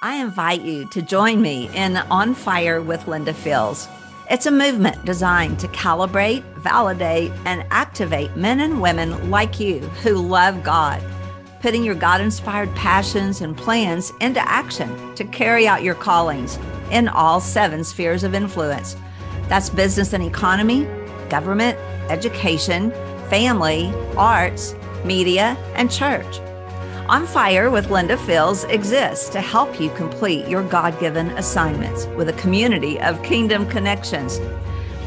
I invite you to join me in On Fire with Linda Fields. It's a movement designed to calibrate, validate, and activate men and women like you who love God, putting your God inspired passions and plans into action to carry out your callings in all seven spheres of influence. That's business and economy, government, education, family, arts, media, and church. On Fire with Linda Fields exists to help you complete your God given assignments with a community of kingdom connections.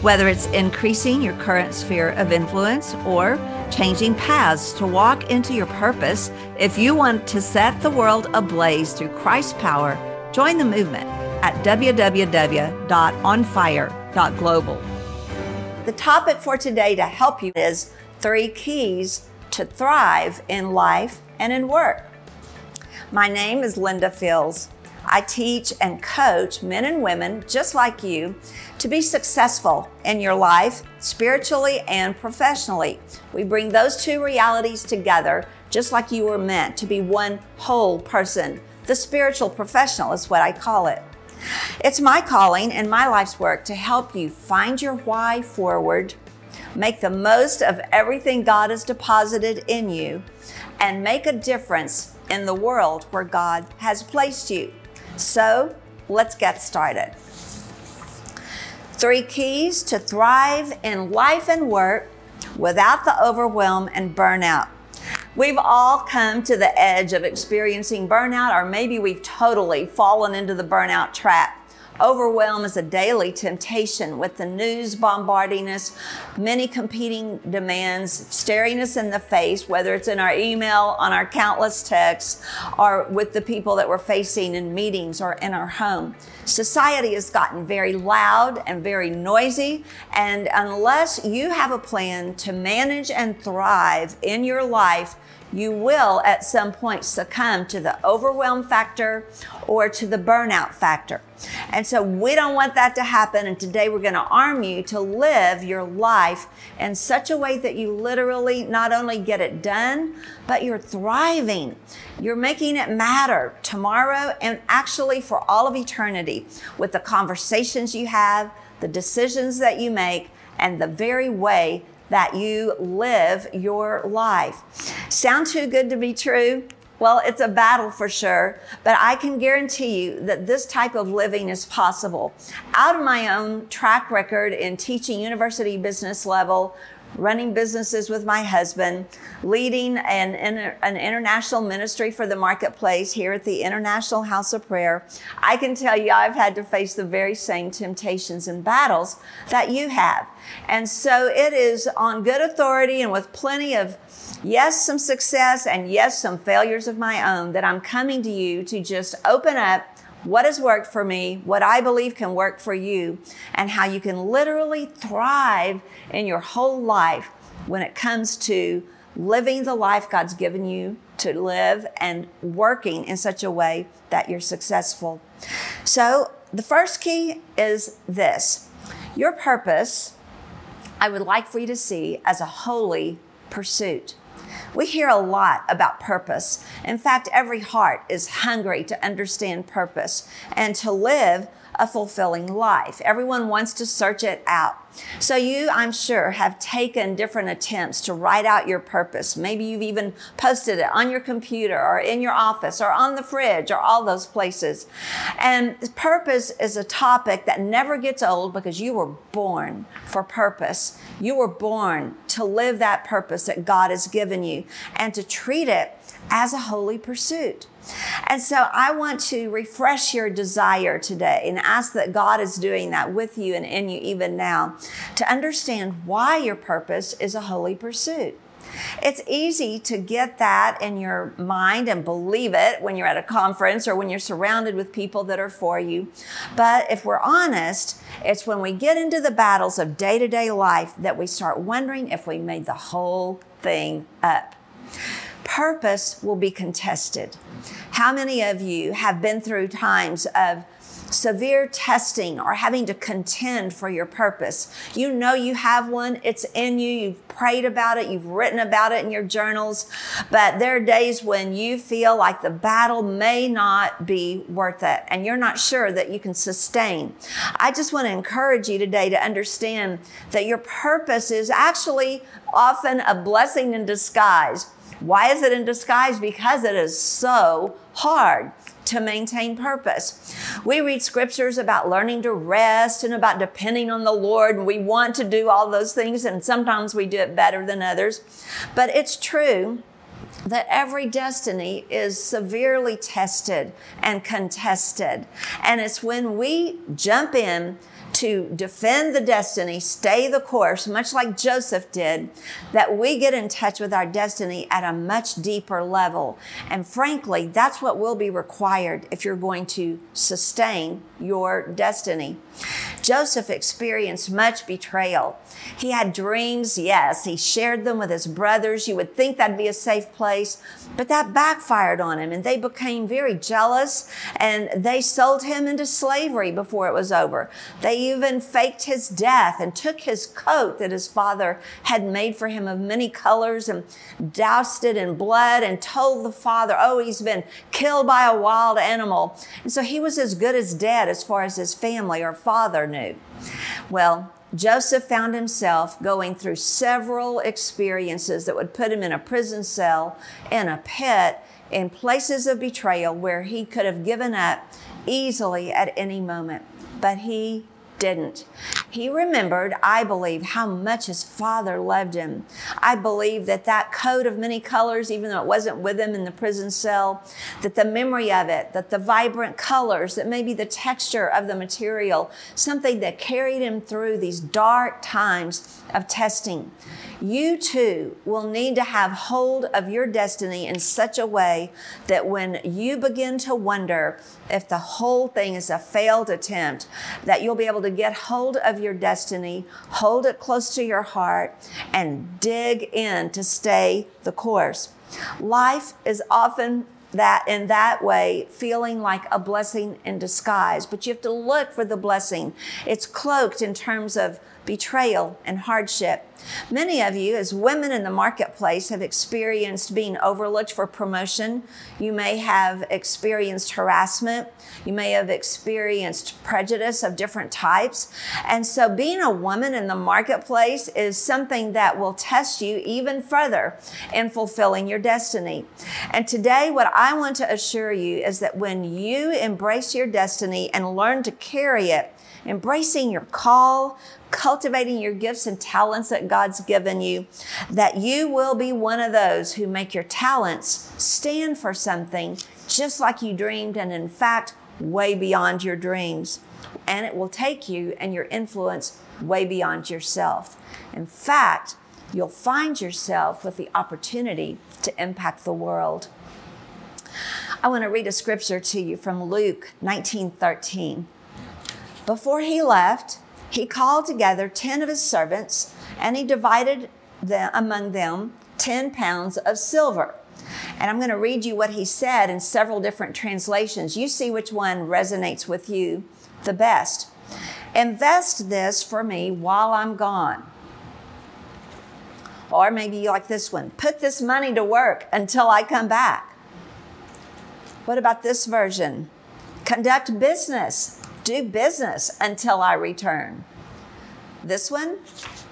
Whether it's increasing your current sphere of influence or changing paths to walk into your purpose, if you want to set the world ablaze through Christ's power, join the movement at www.onfire.global. The topic for today to help you is three keys to thrive in life and in work. My name is Linda Fields. I teach and coach men and women just like you to be successful in your life, spiritually and professionally. We bring those two realities together just like you were meant to be one whole person. The spiritual professional is what I call it. It's my calling and my life's work to help you find your why forward, make the most of everything God has deposited in you, and make a difference in the world where God has placed you. So let's get started. Three keys to thrive in life and work without the overwhelm and burnout. We've all come to the edge of experiencing burnout, or maybe we've totally fallen into the burnout trap. Overwhelm is a daily temptation with the news bombarding us, many competing demands staring us in the face, whether it's in our email, on our countless texts, or with the people that we're facing in meetings or in our home. Society has gotten very loud and very noisy, and unless you have a plan to manage and thrive in your life, you will at some point succumb to the overwhelm factor or to the burnout factor. And so we don't want that to happen. And today we're going to arm you to live your life in such a way that you literally not only get it done, but you're thriving. You're making it matter tomorrow and actually for all of eternity with the conversations you have, the decisions that you make, and the very way that you live your life. Sound too good to be true? Well, it's a battle for sure, but I can guarantee you that this type of living is possible. Out of my own track record in teaching university business level, running businesses with my husband, leading an, an international ministry for the marketplace here at the International House of Prayer, I can tell you I've had to face the very same temptations and battles that you have. And so it is on good authority and with plenty of yes, some success and yes, some failures of my own that I'm coming to you to just open up what has worked for me, what I believe can work for you, and how you can literally thrive in your whole life when it comes to living the life God's given you to live and working in such a way that you're successful. So, the first key is this your purpose, I would like for you to see as a holy pursuit. We hear a lot about purpose. In fact, every heart is hungry to understand purpose and to live a fulfilling life. Everyone wants to search it out. So you, I'm sure, have taken different attempts to write out your purpose. Maybe you've even posted it on your computer or in your office or on the fridge or all those places. And purpose is a topic that never gets old because you were born for purpose. You were born to live that purpose that God has given you and to treat it as a holy pursuit. And so I want to refresh your desire today and ask that God is doing that with you and in you even now to understand why your purpose is a holy pursuit. It's easy to get that in your mind and believe it when you're at a conference or when you're surrounded with people that are for you. But if we're honest, it's when we get into the battles of day to day life that we start wondering if we made the whole thing up. Purpose will be contested. How many of you have been through times of severe testing or having to contend for your purpose. You know you have one, it's in you, you've prayed about it, you've written about it in your journals, but there are days when you feel like the battle may not be worth it and you're not sure that you can sustain. I just want to encourage you today to understand that your purpose is actually often a blessing in disguise. Why is it in disguise? Because it is so hard to maintain purpose. We read scriptures about learning to rest and about depending on the Lord, we want to do all those things, and sometimes we do it better than others. But it's true that every destiny is severely tested and contested. And it's when we jump in to defend the destiny, stay the course, much like Joseph did, that we get in touch with our destiny at a much deeper level. And frankly, that's what will be required if you're going to sustain your destiny. Joseph experienced much betrayal. He had dreams, yes, he shared them with his brothers. You would think that'd be a safe place, but that backfired on him and they became very jealous and they sold him into slavery before it was over. They even faked his death and took his coat that his father had made for him of many colors and doused it in blood and told the father, Oh, he's been killed by a wild animal. And so he was as good as dead as far as his family or father knew. Well, Joseph found himself going through several experiences that would put him in a prison cell, in a pit, in places of betrayal where he could have given up easily at any moment. But he didn't. He remembered, I believe, how much his father loved him. I believe that that coat of many colors, even though it wasn't with him in the prison cell, that the memory of it, that the vibrant colors, that maybe the texture of the material, something that carried him through these dark times of testing. You too will need to have hold of your destiny in such a way that when you begin to wonder if the whole thing is a failed attempt, that you'll be able to get hold of your destiny, hold it close to your heart, and dig in to stay the course. Life is often that in that way feeling like a blessing in disguise but you have to look for the blessing it's cloaked in terms of betrayal, and hardship. Many of you, as women in the marketplace, have experienced being overlooked for promotion. You may have experienced harassment. You may have experienced prejudice of different types. And so, being a woman in the marketplace is something that will test you even further in fulfilling your destiny. And today, what I want to assure you is that when you embrace your destiny and learn to carry it, embracing your call, cultivating your gifts and talents that God's given you, that you will be one of those who make your talents stand for something just like you dreamed, and in fact, way beyond your dreams. And it will take you and your influence way beyond yourself. In fact, you'll find yourself with the opportunity to impact the world. I want to read a scripture to you from Luke 19:13. Before he left, he called together 10 of his servants and he divided among them 10 pounds of silver. And I'm going to read you what he said in several different translations. You see which one resonates with you the best. Invest this for me while I'm gone. Or maybe you like this one put this money to work until I come back. What about this version? Conduct business do business until I return. This one,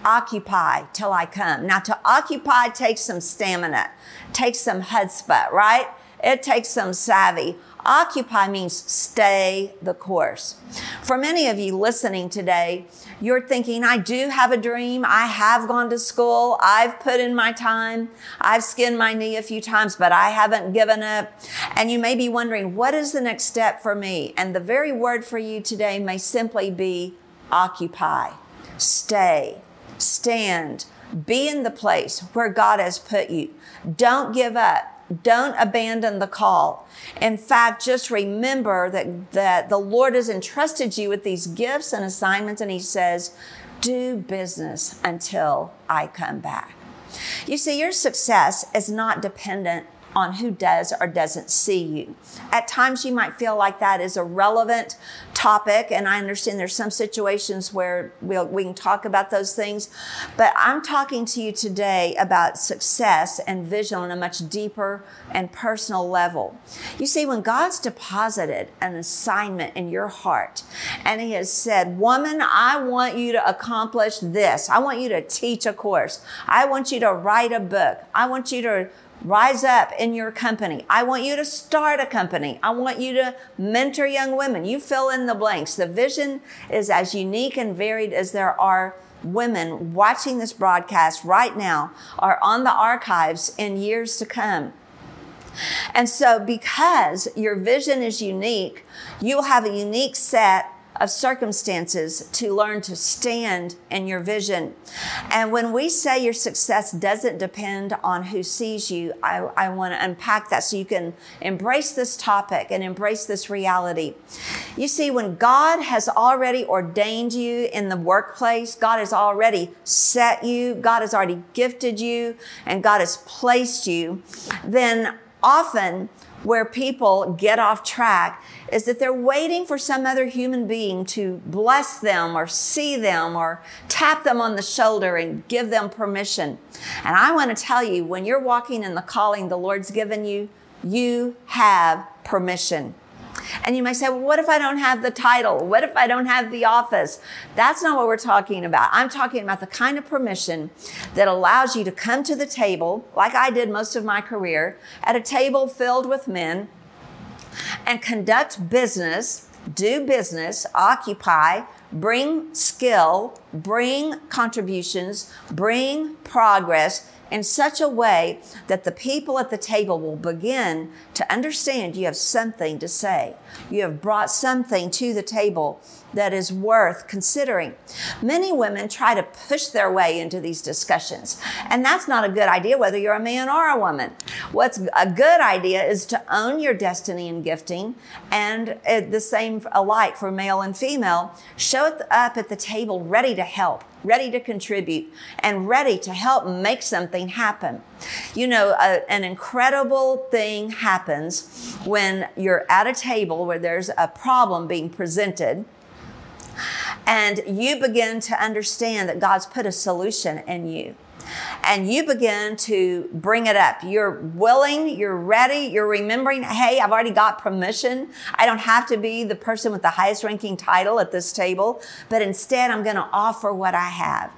occupy till I come. Now, to occupy takes some stamina, takes some chutzpah, right? It takes some savvy. Occupy means stay the course. For many of you listening today, you're thinking, I do have a dream. I have gone to school. I've put in my time. I've skinned my knee a few times, but I haven't given up. And you may be wondering, what is the next step for me? And the very word for you today may simply be occupy, stay, stand, be in the place where God has put you. Don't give up. Don't abandon the call. In fact, just remember that, that the Lord has entrusted you with these gifts and assignments, and He says, do business until I come back. You see, your success is not dependent on who does or doesn't see you. At times, you might feel like that is a relevant topic, and I understand there's some situations where we'll, we can talk about those things, but I'm talking to you today about success and vision on a much deeper and personal level. You see, when God's deposited an assignment in your heart and He has said, Woman, I want you to accomplish this, I want you to teach a course, I want you to write a book, I want you to Rise up in your company. I want you to start a company. I want you to mentor young women. You fill in the blanks. The vision is as unique and varied as there are women watching this broadcast right now are on the archives in years to come. And so, because your vision is unique, you'll have a unique set of circumstances to learn to stand in your vision. And when we say your success doesn't depend on who sees you, I, I want to unpack that so you can embrace this topic and embrace this reality. You see, when God has already ordained you in the workplace, God has already set you, God has already gifted you, and God has placed you, then often where people get off track is that they're waiting for some other human being to bless them or see them or tap them on the shoulder and give them permission. And I want to tell you, when you're walking in the calling the Lord's given you, you have permission. And you might say, well, what if I don't have the title? What if I don't have the office? That's not what we're talking about. I'm talking about the kind of permission that allows you to come to the table, like I did most of my career, at a table filled with men and conduct business, do business, occupy, bring skill, bring contributions, bring progress in such a way that the people at the table will begin to understand you have something to say. You have brought something to the table that is worth considering. Many women try to push their way into these discussions, and that's not a good idea, whether you're a man or a woman. What's a good idea is to own your destiny and gifting, and the same alike for male and female. Show up at the table ready to help, ready to contribute, and ready to help make something happen. You know, a, an incredible thing happens when you're at a table where there's a problem being presented and you begin to understand that God's put a solution in you and you begin to bring it up. You're willing, you're ready, you're remembering, hey, I've already got permission. I don't have to be the person with the highest ranking title at this table, but instead I'm going to offer what I have.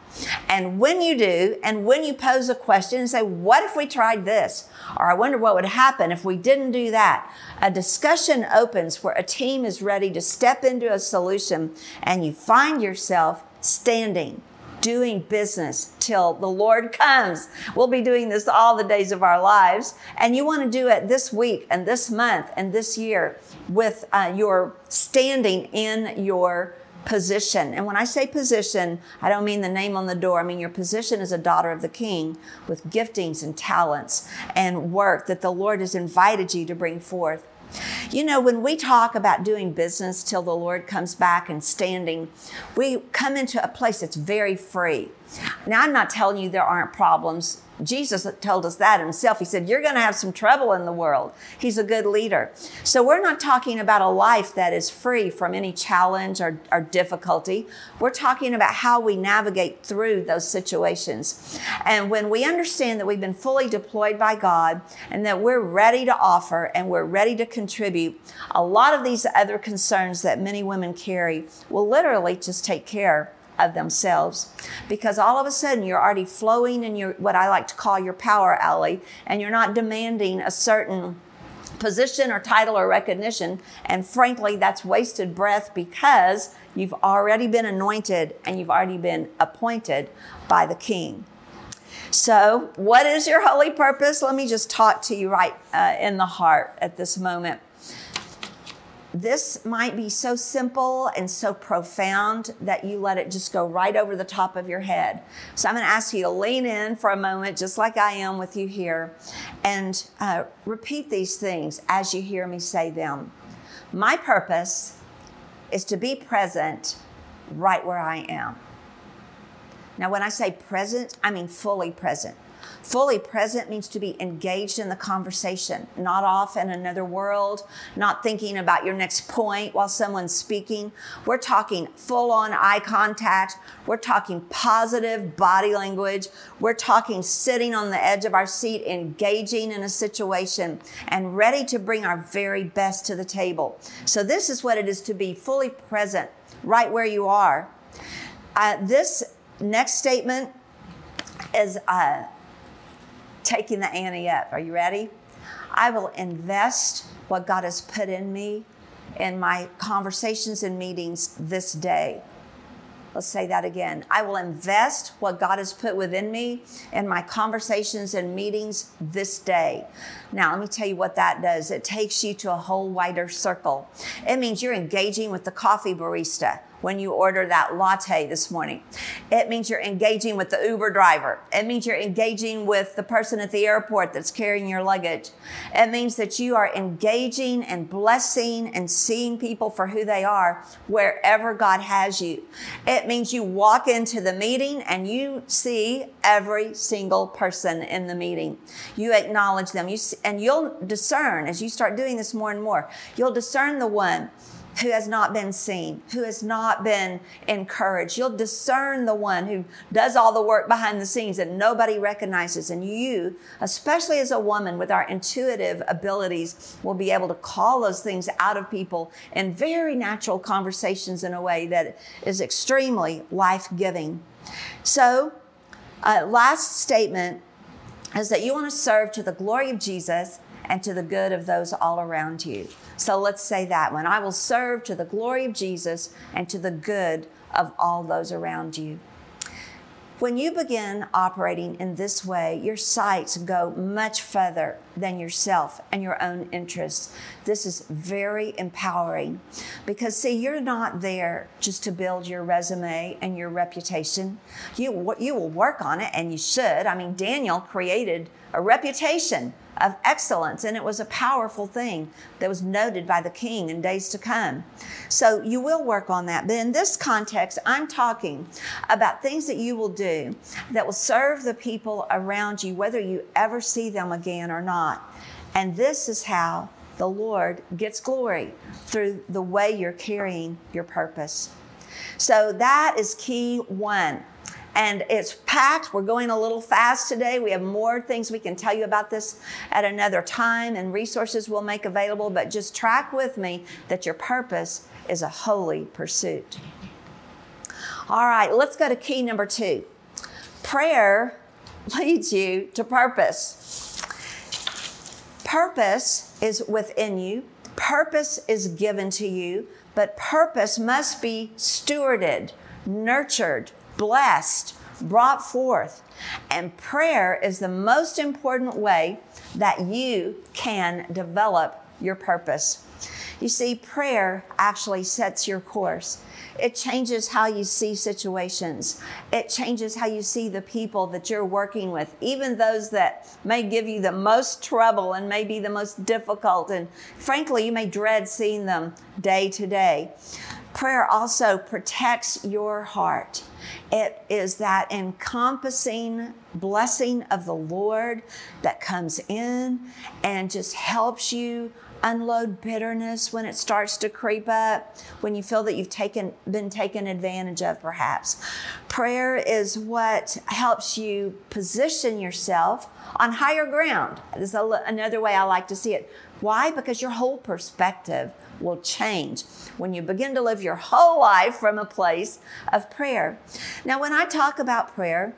And when you do, and when you pose a question and say, what if we tried this? Or I wonder what would happen if we didn't do that. A discussion opens where a team is ready to step into a solution and you find yourself standing doing business till the Lord comes. We'll be doing this all the days of our lives. And you want to do it this week and this month and this year with uh, your standing in your position. And when I say position, I don't mean the name on the door. I mean your position as a daughter of the king with giftings and talents and work that the Lord has invited you to bring forth. You know, when we talk about doing business till the Lord comes back and standing, we come into a place that's very free. Now, I'm not telling you there aren't problems Jesus told us that himself. He said, You're going to have some trouble in the world. He's a good leader. So we're not talking about a life that is free from any challenge or, or difficulty. We're talking about how we navigate through those situations. And when we understand that we've been fully deployed by God and that we're ready to offer and we're ready to contribute, a lot of these other concerns that many women carry will literally just take care of themselves. Because all of a sudden you're already flowing in your what I like to call your power alley and you're not demanding a certain position or title or recognition. And frankly that's wasted breath because you've already been anointed and you've already been appointed by the king. So what is your holy purpose? Let me just talk to you right uh, in the heart at this moment this might be so simple and so profound that you let it just go right over the top of your head. So I'm going to ask you to lean in for a moment, just like I am with you here, and uh, repeat these things as you hear me say them. My purpose is to be present right where I am. Now, when I say present, I mean fully present. Fully present means to be engaged in the conversation, not off in another world, not thinking about your next point while someone's speaking. We're talking full on eye contact. We're talking positive body language. We're talking sitting on the edge of our seat, engaging in a situation and ready to bring our very best to the table. So, this is what it is to be fully present right where you are. Uh, this next statement is uh, taking the ante up. Are you ready? I will invest what God has put in me in my conversations and meetings this day. Let's say that again. I will invest what God has put within me in my conversations and meetings this day. Now, let me tell you what that does. It takes you to a whole wider circle. It means you're engaging with the coffee barista when you order that latte this morning. It means you're engaging with the Uber driver. It means you're engaging with the person at the airport that's carrying your luggage. It means that you are engaging and blessing and seeing people for who they are wherever God has you. It means you walk into the meeting and you see every single person in the meeting. You acknowledge them. You see, and you'll discern as you start doing this more and more. You'll discern the one who has not been seen, who has not been encouraged. You'll discern the one who does all the work behind the scenes that nobody recognizes. And you, especially as a woman with our intuitive abilities, will be able to call those things out of people in very natural conversations in a way that is extremely life giving. So, uh, last statement is that you want to serve to the glory of Jesus and to the good of those all around you. So let's say that one. I will serve to the glory of Jesus and to the good of all those around you. When you begin operating in this way, your sights go much further than yourself and your own interests. This is very empowering because, see, you're not there just to build your resume and your reputation. You, you will work on it, and you should. I mean, Daniel created a reputation of excellence, and it was a powerful thing that was noted by the king in days to come. So you will work on that. But in this context, I'm talking about things that you will do that will serve the people around you, whether you ever see them again or not. And this is how the Lord gets glory through the way you're carrying your purpose. So that is key one and it's packed. We're going a little fast today. We have more things we can tell you about this at another time, and resources we'll make available. But just track with me that your purpose is a holy pursuit. All right, let's go to key number two. Prayer leads you to purpose. Purpose is within you, purpose is given to you, but purpose must be stewarded, nurtured, blessed, brought forth. And prayer is the most important way that you can develop your purpose. You see, prayer actually sets your course. It changes how you see situations. It changes how you see the people that you're working with, even those that may give you the most trouble and may be the most difficult. And frankly, you may dread seeing them day to day. Prayer also protects your heart. It is that encompassing blessing of the Lord that comes in and just helps you unload bitterness when it starts to creep up, when you feel that you've taken been taken advantage of perhaps. Prayer is what helps you position yourself on higher ground. This is another way I like to see it. Why? Because your whole perspective will change when you begin to live your whole life from a place of prayer. Now, when I talk about prayer,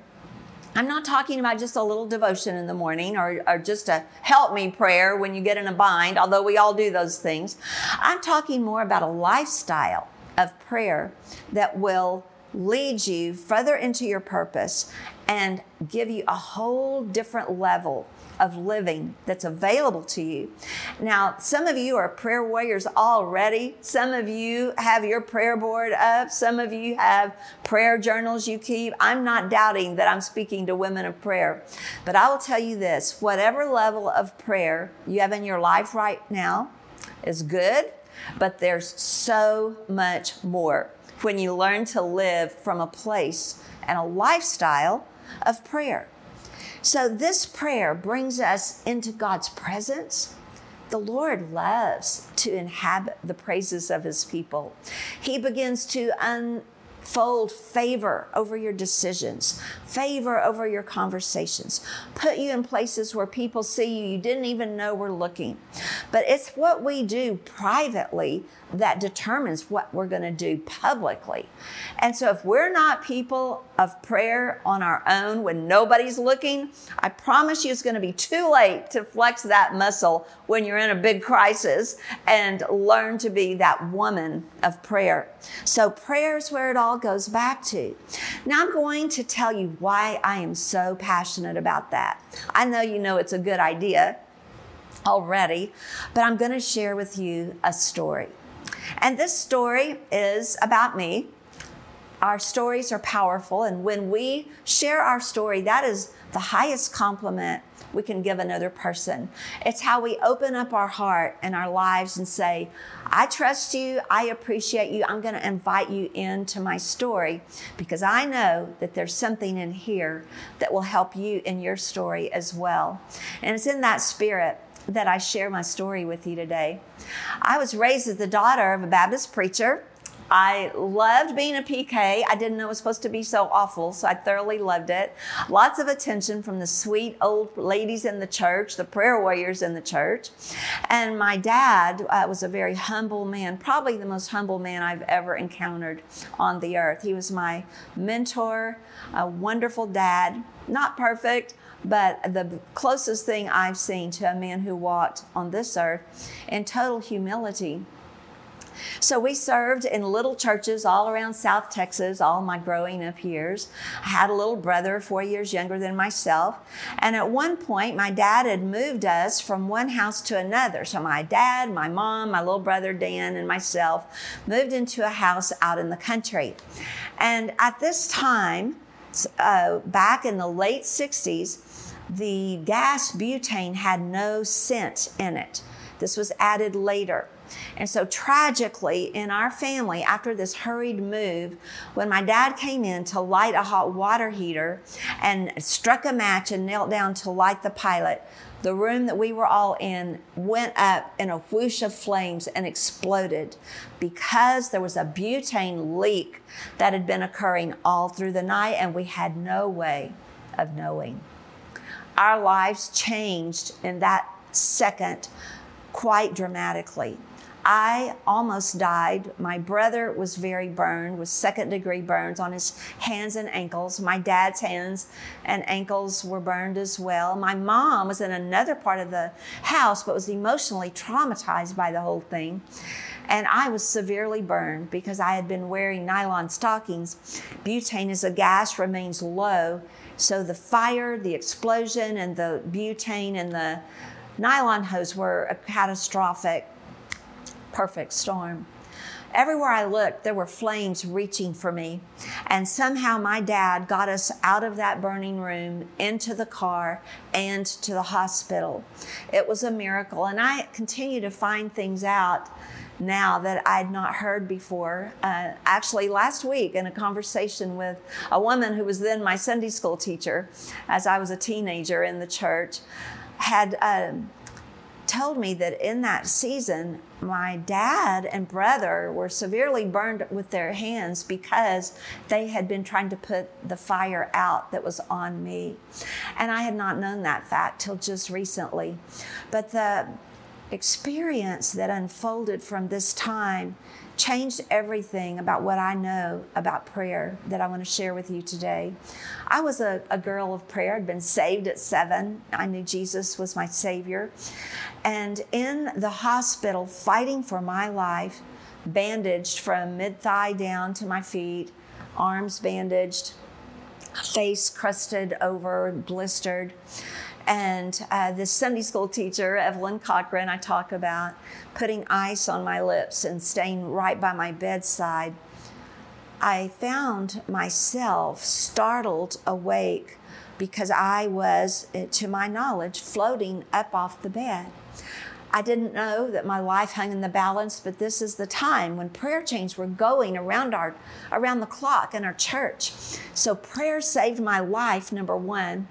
I'm not talking about just a little devotion in the morning or, or, just a help me prayer when you get in a bind, although we all do those things. I'm talking more about a lifestyle of prayer that will lead you further into your purpose and give you a whole different level of living that's available to you. Now, some of you are prayer warriors already. Some of you have your prayer board up. Some of you have prayer journals you keep. I'm not doubting that I'm speaking to women of prayer, but I will tell you this whatever level of prayer you have in your life right now is good, but there's so much more when you learn to live from a place and a lifestyle of prayer. So, this prayer brings us into God's presence. The Lord loves to inhabit the praises of his people. He begins to un- fold favor over your decisions, favor over your conversations, put you in places where people see you you didn't even know were looking. But it's what we do privately that determines what we're going to do publicly. And so if we're not people of prayer on our own when nobody's looking, I promise you it's going to be too late to flex that muscle when you're in a big crisis and learn to be that woman of prayer. So prayer is where it all goes back to. Now I'm going to tell you why I am so passionate about that. I know you know it's a good idea already, but I'm going to share with you a story. And this story is about me. Our stories are powerful, and when we share our story, that is the highest compliment we can give another person. It's how we open up our heart and our lives and say, I trust you, I appreciate you, I'm going to invite you into my story because I know that there's something in here that will help you in your story as well. And it's in that spirit that I share my story with you today. I was raised as the daughter of a Baptist preacher. I loved being a PK. I didn't know it was supposed to be so awful, so I thoroughly loved it. Lots of attention from the sweet old ladies in the church, the prayer warriors in the church. And my dad uh, was a very humble man, probably the most humble man I've ever encountered on the earth. He was my mentor, a wonderful dad, not perfect, but the closest thing I've seen to a man who walked on this earth in total humility. So we served in little churches all around South Texas all my growing up years. I had a little brother four years younger than myself. And at one point, my dad had moved us from one house to another. So my dad, my mom, my little brother Dan, and myself moved into a house out in the country. And at this time, uh, back in the late 60s, the gas butane had no scent in it. This was added later. And so, tragically, in our family, after this hurried move, when my dad came in to light a hot water heater and struck a match and knelt down to light the pilot, the room that we were all in went up in a whoosh of flames and exploded because there was a butane leak that had been occurring all through the night, and we had no way of knowing. Our lives changed in that second quite dramatically. I almost died. My brother was very burned with second degree burns on his hands and ankles. My dad's hands and ankles were burned as well. My mom was in another part of the house but was emotionally traumatized by the whole thing. And I was severely burned because I had been wearing nylon stockings. Butane as a gas remains low. So the fire, the explosion, and the butane and the nylon hose were catastrophic perfect storm. Everywhere I looked, there were flames reaching for me. And somehow my dad got us out of that burning room into the car and to the hospital. It was a miracle. And I continue to find things out now that I'd not heard before. Uh, actually, last week in a conversation with a woman who was then my Sunday school teacher as I was a teenager in the church, had. Uh, told me that in that season, my dad and brother were severely burned with their hands because they had been trying to put the fire out that was on me. And I had not known that fact till just recently. But the experience that unfolded from this time changed everything about what I know about prayer that I want to share with you today. I was a, a, girl of prayer. I'd been saved at seven. I knew Jesus was my Savior. And in the hospital, fighting for my life, bandaged from mid thigh down to my feet, arms bandaged, face crusted over, blistered. And uh, this Sunday school teacher, Evelyn Cochran, I talk about putting ice on my lips and staying right by my bedside. I found myself startled awake because I was, eh, to my knowledge, floating up off the bed. I didn't know that my life hung in the balance, but this is the time when prayer chains were going around our around the clock in our church. So prayer saved my life, number one.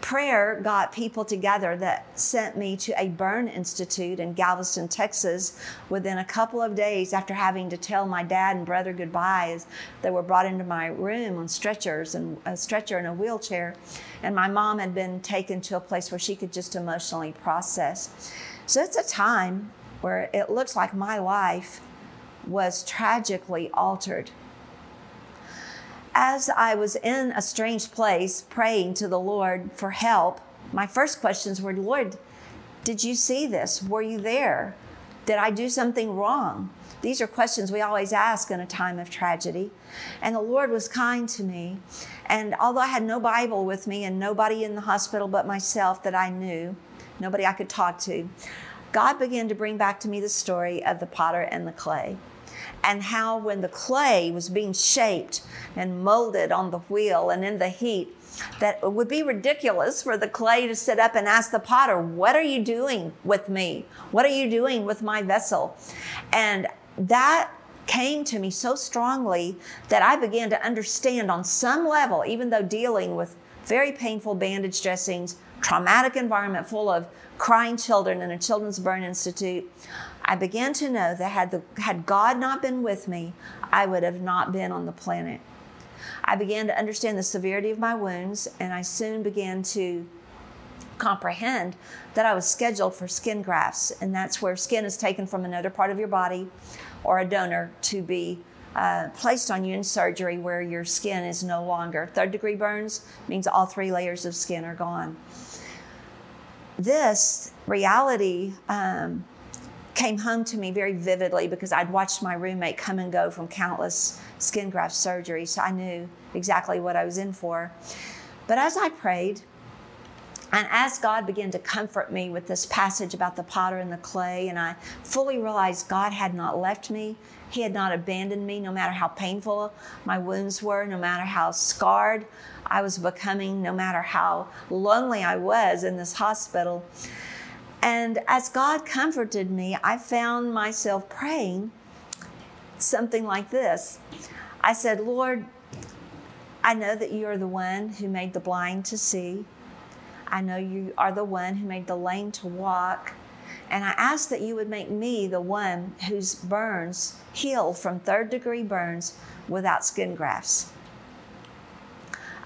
Prayer got people together that sent me to a burn institute in Galveston, Texas, within a couple of days after having to tell my dad and brother goodbye as they were brought into my room on stretchers and a stretcher and a wheelchair. And my mom had been taken to a place where she could just emotionally process. So it's a time where it looks like my life was tragically altered as I was in a strange place praying to the Lord for help, my first questions were Lord, did you see this? Were you there? Did I do something wrong? These are questions we always ask in a time of tragedy. And the Lord was kind to me. And although I had no Bible with me and nobody in the hospital but myself that I knew, nobody I could talk to, God began to bring back to me the story of the potter and the clay and how when the clay was being shaped and molded on the wheel and in the heat, that it would be ridiculous for the clay to sit up and ask the potter, What are you doing with me? What are you doing with my vessel? And that came to me so strongly that I began to understand on some level, even though dealing with very painful bandage dressings, traumatic environment full of crying children in a children's burn institute, I began to know that had, the, had God not been with me, I would have not been on the planet. I began to understand the severity of my wounds, and I soon began to comprehend that I was scheduled for skin grafts, and that's where skin is taken from another part of your body or a donor to be uh, placed on you in surgery where your skin is no longer. Third degree burns means all three layers of skin are gone. This reality um, came home to me very vividly because I'd watched my roommate come and go from countless skin graft surgeries, so I knew exactly what I was in for. But as I prayed, and as God began to comfort me with this passage about the potter and the clay, and I fully realized God had not left me, He had not abandoned me, no matter how painful my wounds were, no matter how scarred I was becoming, no matter how lonely I was in this hospital. And as God comforted me, I found myself praying something like this I said, Lord, I know that you are the one who made the blind to see. I know you are the one who made the lame to walk. And I ask that you would make me the one whose burns heal from third degree burns without skin grafts.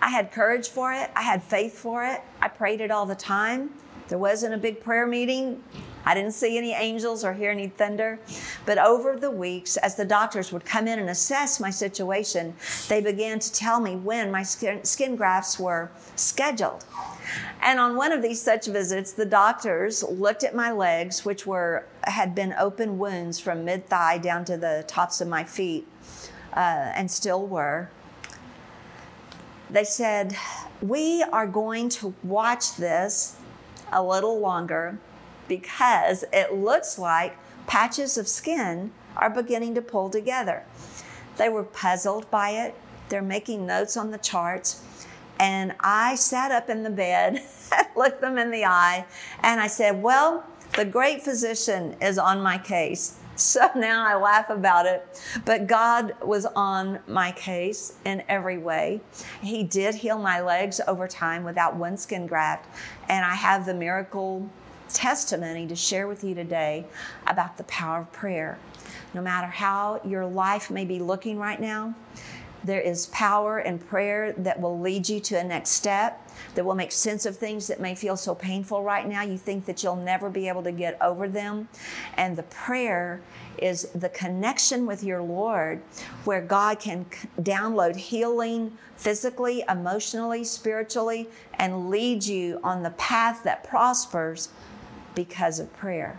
I had courage for it. I had faith for it. I prayed it all the time. There wasn't a big prayer meeting. I didn't see any angels or hear any thunder. But over the weeks, as the doctors would come in and assess my situation, they began to tell me when my skin, skin grafts were scheduled. And on one of these such visits, the doctors looked at my legs, which were had been open wounds from mid thigh down to the tops of my feet, uh, and still were. They said, "We are going to watch this a little longer because it looks like patches of skin are beginning to pull together. They were puzzled by it. They're making notes on the charts. And I sat up in the bed, looked them in the eye, and I said, Well, the great physician is on my case. So now I laugh about it. But God was on my case in every way. He did heal my legs over time without one skin graft. And I have the miracle testimony to share with you today about the power of prayer. No matter how your life may be looking right now, there is power in prayer that will lead you to a next step, that will make sense of things that may feel so painful right now. You think that you'll never be able to get over them. And the prayer is the connection with your Lord where God can download healing physically, emotionally, spiritually, and lead you on the path that prospers because of prayer.